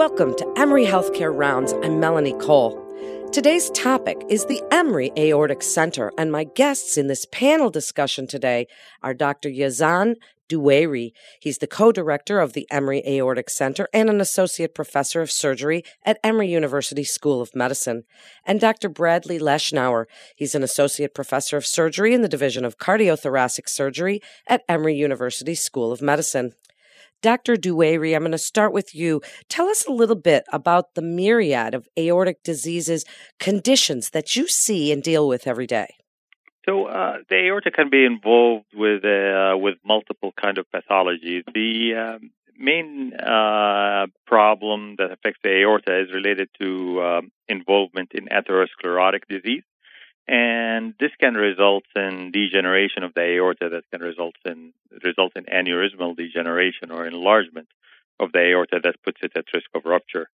Welcome to Emory Healthcare Rounds. I'm Melanie Cole. Today's topic is the Emory Aortic Center, and my guests in this panel discussion today are Dr. Yazan Duwayri. He's the co-director of the Emory Aortic Center and an associate professor of surgery at Emory University School of Medicine. And Dr. Bradley Leshnower. He's an associate professor of surgery in the Division of Cardiothoracic Surgery at Emory University School of Medicine. Dr. Duwayri, I'm going to start with you. Tell us a little bit about the myriad of aortic diseases, conditions that you see and deal with every day. So uh, the aorta can be involved with uh, with multiple kind of pathologies. The um, main uh, problem that affects the aorta is related to um, involvement in atherosclerotic disease, and this can result in degeneration of the aorta that can result in result in aneurysmal degeneration or enlargement of the aorta that puts it at risk of rupture.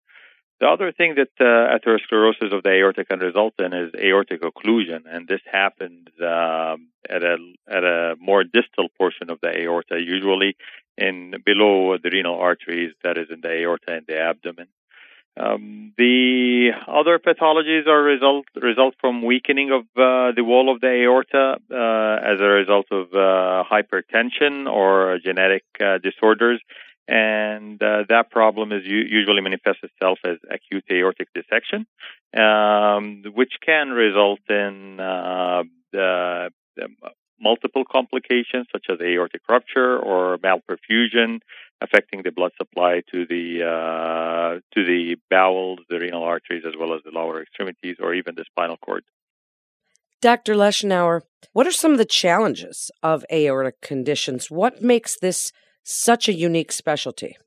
The other thing that uh, atherosclerosis of the aorta can result in is aortic occlusion, and this happens um, at a at a more distal portion of the aorta, usually in below the renal arteries, that is in the aorta and the abdomen. Um, the other pathologies are result result from weakening of uh, the wall of the aorta uh, as a result of uh, hypertension or genetic uh, disorders, and uh, that problem is u- usually manifests itself as acute aortic dissection, um, which can result in uh, the, the multiple complications such as aortic rupture or malperfusion affecting the blood supply to the uh, to the bowels, the renal arteries, as well as the lower extremities, or even the spinal cord. Dr. Leshnower, what are some of the challenges of aortic conditions? What makes this such a unique specialty?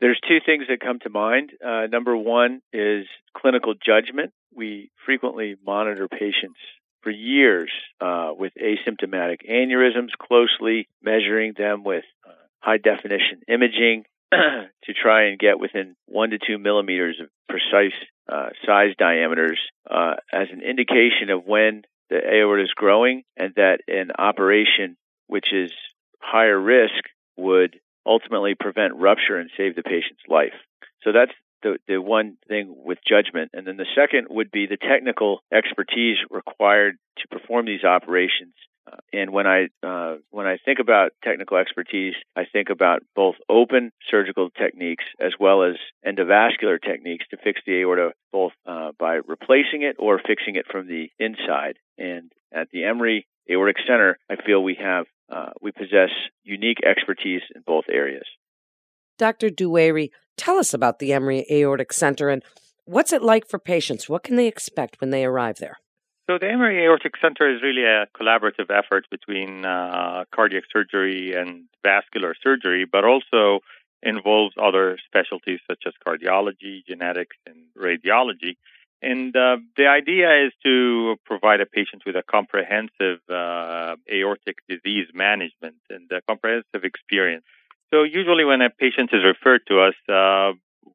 There's two things that come to mind. Uh, number one is clinical judgment. We frequently monitor patients for years uh, with asymptomatic aneurysms, closely measuring them with uh, high definition imaging to try and get within one to two millimeters of precise uh, size diameters uh, as an indication of when the aorta is growing and that an operation which is higher risk would ultimately prevent rupture and save the patient's life. So that's the, the one thing with judgment. And then the second would be the technical expertise required to perform these operations and when I uh, when I think about technical expertise, I think about both open surgical techniques as well as endovascular techniques to fix the aorta, both uh, by replacing it or fixing it from the inside. And at the Emory Aortic Center, I feel we have uh, we possess unique expertise in both areas. Dr. Duwayri, tell us about the Emory Aortic Center and what's it like for patients? What can they expect when they arrive there? So the Emory Aortic Center is really a collaborative effort between uh, cardiac surgery and vascular surgery, but also involves other specialties such as cardiology, genetics, and radiology. And uh, the idea is to provide a patient with a comprehensive uh, aortic disease management and a comprehensive experience. So usually when a patient is referred to us, uh,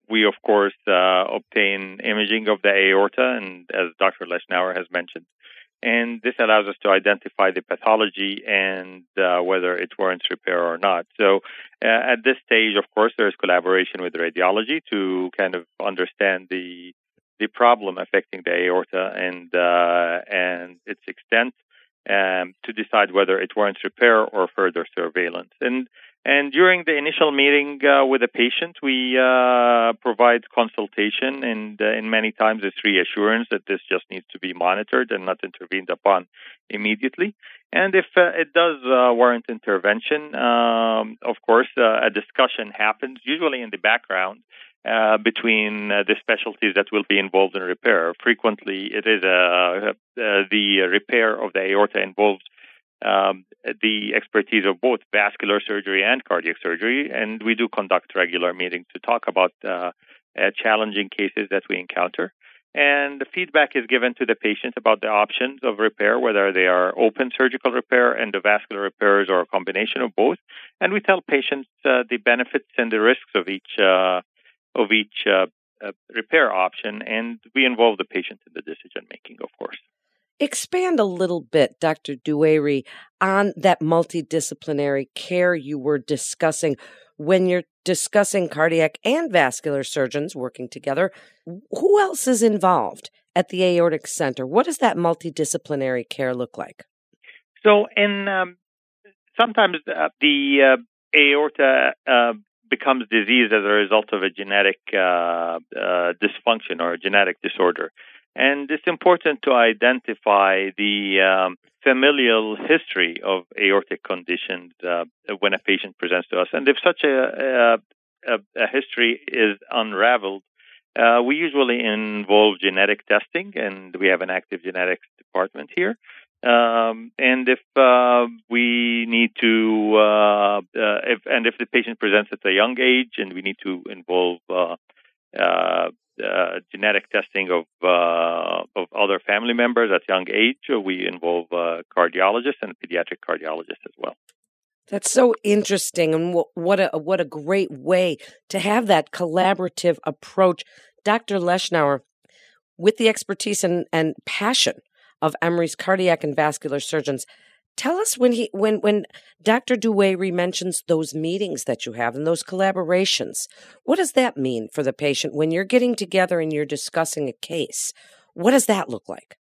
we, of course, uh, obtain imaging of the aorta, and as Dr. Leshnower has mentioned. And this allows us to identify the pathology and uh, whether it warrants repair or not. So, uh, at this stage, of course, there is collaboration with radiology to kind of understand the the problem affecting the aorta and uh, and its extent, um, to decide whether it warrants repair or further surveillance. And and during the initial meeting uh, with the patient, we uh, provide consultation, and, uh, and many times it's reassurance that this just needs to be monitored and not intervened upon immediately. And if uh, it does uh, warrant intervention, um, of course, uh, a discussion happens, usually in the background, uh, between uh, the specialties that will be involved in repair. Frequently, it is uh, the repair of the aorta involves um, the expertise of both vascular surgery and cardiac surgery, and we do conduct regular meetings to talk about uh, uh, challenging cases that we encounter. And the feedback is given to the patient about the options of repair, whether they are open surgical repair, endovascular repairs, or a combination of both. And we tell patients uh, the benefits and the risks of each uh, of each uh, uh, repair option, and we involve the patient in the decision making, of course. Expand a little bit, Dr. Duwayri, on that multidisciplinary care you were discussing when you're discussing cardiac and vascular surgeons working together. Who else is involved at the Aortic Center? What does that multidisciplinary care look like? So, in um, sometimes uh, the uh, aorta uh, becomes diseased as a result of a genetic uh, uh, dysfunction or a genetic disorder. And it's important to identify the um, familial history of aortic conditions uh, when a patient presents to us. And if such a, a, a history is unraveled, uh, we usually involve genetic testing, and we have an active genetics department here. Um, and if uh, we need to, uh, uh, if and if the patient presents at a young age, and we need to involve uh, uh, uh, genetic testing of of other family members at young age, we involve cardiologists and pediatric cardiologists as well. That's so interesting, and what a what a great way to have that collaborative approach, Dr. Leshnower, with the expertise and, and passion of Emory's cardiac and vascular surgeons. Tell us when he when when Dr. Duwayri mentions those meetings that you have and those collaborations. What does that mean for the patient when you're getting together and you're discussing a case? What does that look like?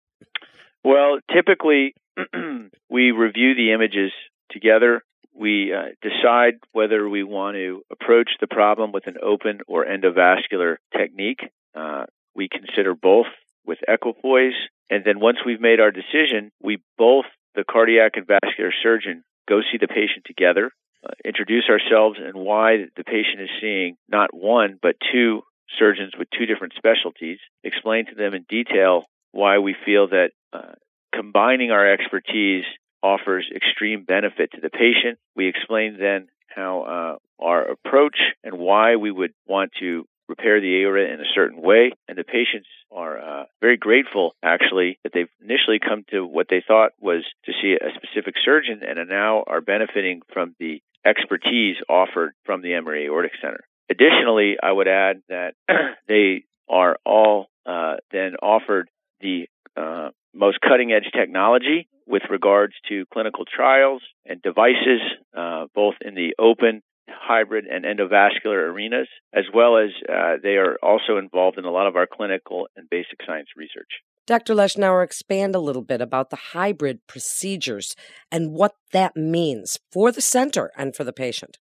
Well, typically we review the images together. We uh, decide whether we want to approach the problem with an open or endovascular technique. Uh, we consider both with equipoise and then once we've made our decision, we both, the cardiac and vascular surgeon, go see the patient together, uh, introduce ourselves and why the patient is seeing not one, but two surgeons with two different specialties, explain to them in detail why we feel that uh, combining our expertise offers extreme benefit to the patient. We explain then how uh, our approach and why we would want to repair the aorta in a certain way. And the patients are uh, very grateful, actually, that they've initially come to what they thought was to see a specific surgeon and now are benefiting from the expertise offered from the Emory Aortic Center. Additionally, I would add that they are all uh, then offered the uh, most cutting edge technology with regards to clinical trials and devices, uh, both in the open hybrid and endovascular arenas, as well as uh, they are also involved in a lot of our clinical and basic science research. Dr. Leshnower, expand a little bit about the hybrid procedures and what that means for the center and for the patient.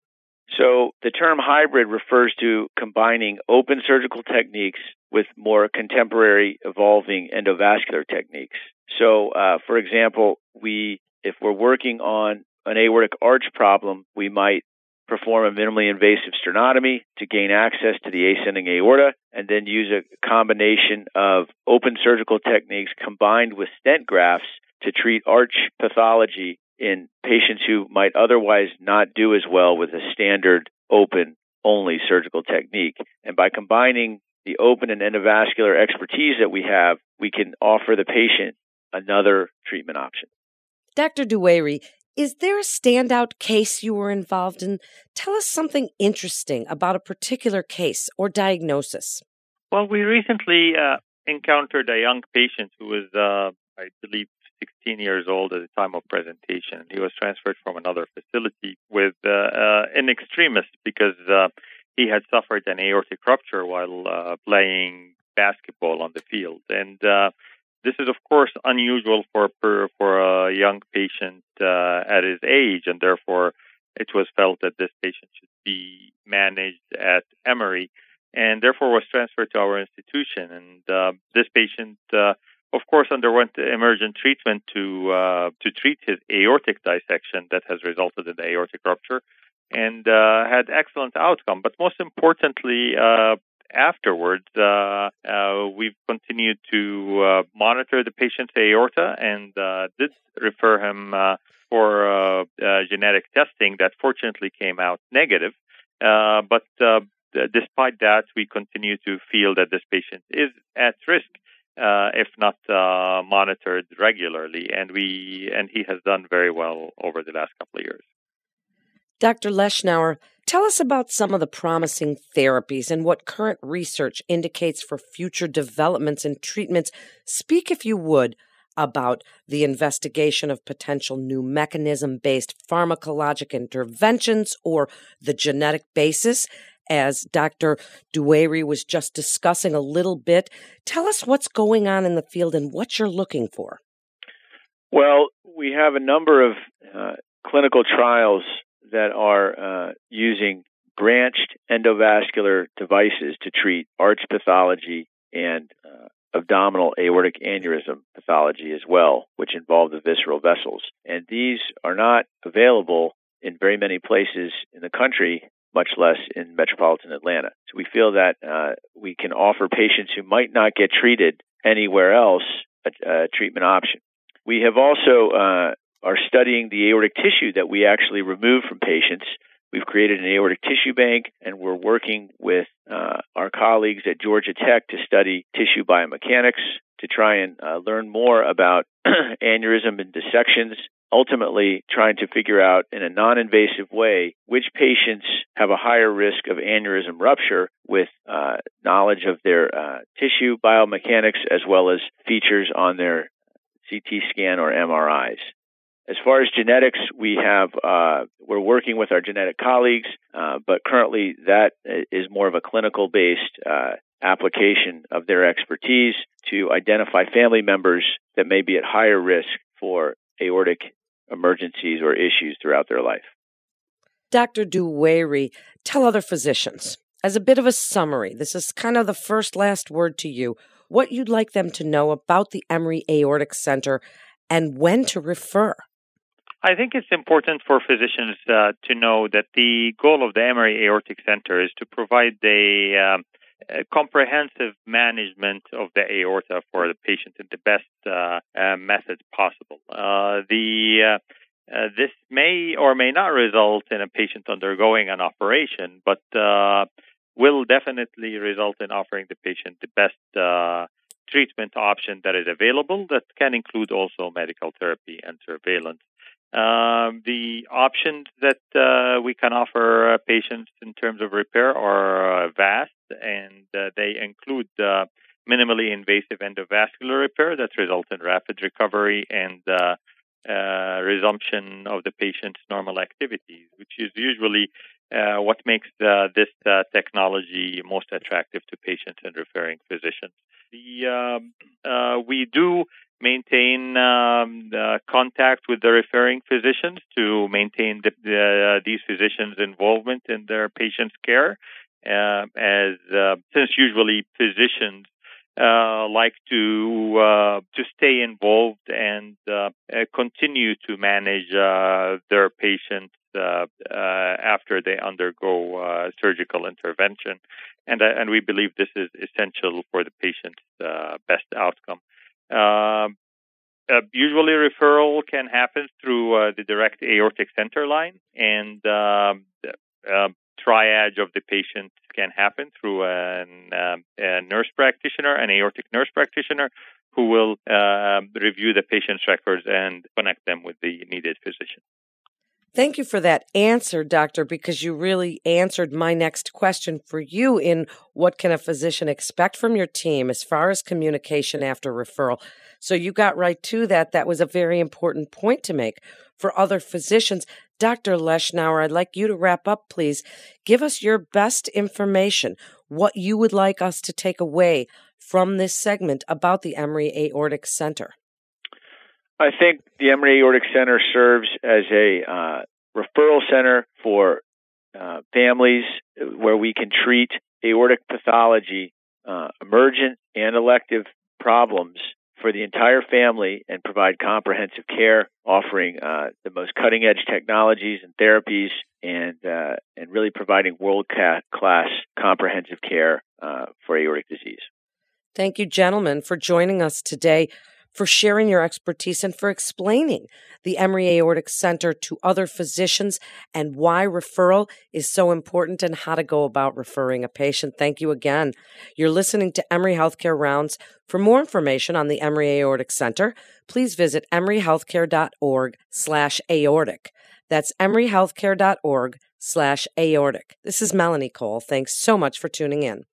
So, the term hybrid refers to combining open surgical techniques with more contemporary evolving endovascular techniques. So, uh, for example, we, if we're working on an aortic arch problem, we might perform a minimally invasive sternotomy to gain access to the ascending aorta, and then use a combination of open surgical techniques combined with stent grafts to treat arch pathology in patients who might otherwise not do as well with a standard open only surgical technique. And by combining the open and endovascular expertise that we have, we can offer the patient another treatment option. Dr. Duwayri, is there a standout case you were involved in? Tell us something interesting about a particular case or diagnosis. Well, we recently uh, encountered a young patient who was, uh, I believe, 16 years old at the time of presentation. He was transferred from another facility with uh, uh an extremist because uh, he had suffered an aortic rupture while uh, playing basketball on the field. And this is, of course, unusual for for a young patient uh, at his age, and therefore it was felt that this patient should be managed at Emory, and therefore was transferred to our institution. And uh, this patient, uh, of course, underwent emergent treatment to uh, to treat his aortic dissection that has resulted in the aortic rupture, and uh, had excellent outcome. But most importantly, uh, afterwards, uh, uh, we've continued to uh, monitor the patient's aorta and uh, did refer him uh, for genetic testing that fortunately came out negative. but despite that, we continue to feel that this patient is at risk. if not monitored regularly, and we and he has done very well over the last couple of years. Dr. Leshnower, tell us about some of the promising therapies and what current research indicates for future developments and treatments. Speak, if you would, about the investigation of potential new mechanism based pharmacologic interventions or the genetic basis. As Dr. Duwayri was just discussing a little bit, tell us what's going on in the field and what you're looking for. Well, we have a number of uh, clinical trials that are uh, using branched endovascular devices to treat arch pathology and uh, abdominal aortic aneurysm pathology as well, which involve the visceral vessels. And these are not available in very many places in the country, much less in metropolitan Atlanta. So we feel that uh, we can offer patients who might not get treated anywhere else a, a treatment option. We have also uh, are studying the aortic tissue that we actually remove from patients. We've created an aortic tissue bank, and we're working with uh, our colleagues at Georgia Tech to study tissue biomechanics to try and uh, learn more about aneurysm and dissections. Ultimately, trying to figure out in a non invasive way which patients have a higher risk of aneurysm rupture with uh, knowledge of their uh, tissue biomechanics as well as features on their CT scan or MRIs. As far as genetics, we have uh, we're working with our genetic colleagues, uh, but currently that is more of a clinical based uh, application of their expertise to identify family members that may be at higher risk for aortic emergencies or issues throughout their life. Dr. Duwayri, tell other physicians, as a bit of a summary, this is kind of the first last word to you, what you'd like them to know about the Emory Aortic Center and when to refer. I think it's important for physicians uh, to know that the goal of the Emory Aortic Center is to provide a, a comprehensive management of the aorta for the patient in the best uh, uh, method possible. Uh, the uh, uh, this may or may not result in a patient undergoing an operation, but will definitely result in offering the patient the best treatment option that is available that can include also medical therapy and surveillance. Um, the options that uh, we can offer uh, patients in terms of repair are uh, vast, and uh, they include uh, minimally invasive endovascular repair that results in rapid recovery and uh, resumption of the patient's normal activities, which is usually what makes this technology most attractive to patients and referring physicians. The, um, we do maintain um, contact with the referring physicians to maintain the, the, uh, these physicians' involvement in their patients' care, uh, as uh, since usually physicians uh, like to uh, to stay involved and uh, continue to manage their patients after they undergo surgical intervention, and and we believe this is essential for the patient's best outcome. Um, uh, usually, referral can happen through uh, the direct aortic center line, and uh, triage of the patient can happen through an, a nurse practitioner, an aortic nurse practitioner, who will review the patient's records and connect them with the needed physician. Thank you for that answer, doctor, because you really answered my next question for you in what can a physician expect from your team as far as communication after referral. So you got right to that. That was a very important point to make for other physicians. Dr. Leshnower, I'd like you to wrap up, please. Give us your best information, what you would like us to take away from this segment about the Emory Aortic Center. I think the Emory Aortic Center serves as a uh, referral center for uh, families where we can treat aortic pathology, uh, emergent and elective problems for the entire family and provide comprehensive care, offering uh, the most cutting edge technologies and therapies, and uh, and really providing world class comprehensive care uh, for aortic disease. Thank you, gentlemen, for joining us today for sharing your expertise and for explaining the Emory Aortic Center to other physicians and why referral is so important and how to go about referring a patient. Thank you again. You're listening to Emory Healthcare Rounds. For more information on the Emory Aortic Center, please visit emoryhealthcare.org slash aortic. That's emoryhealthcare.org slash aortic. This is Melanie Cole. Thanks so much for tuning in.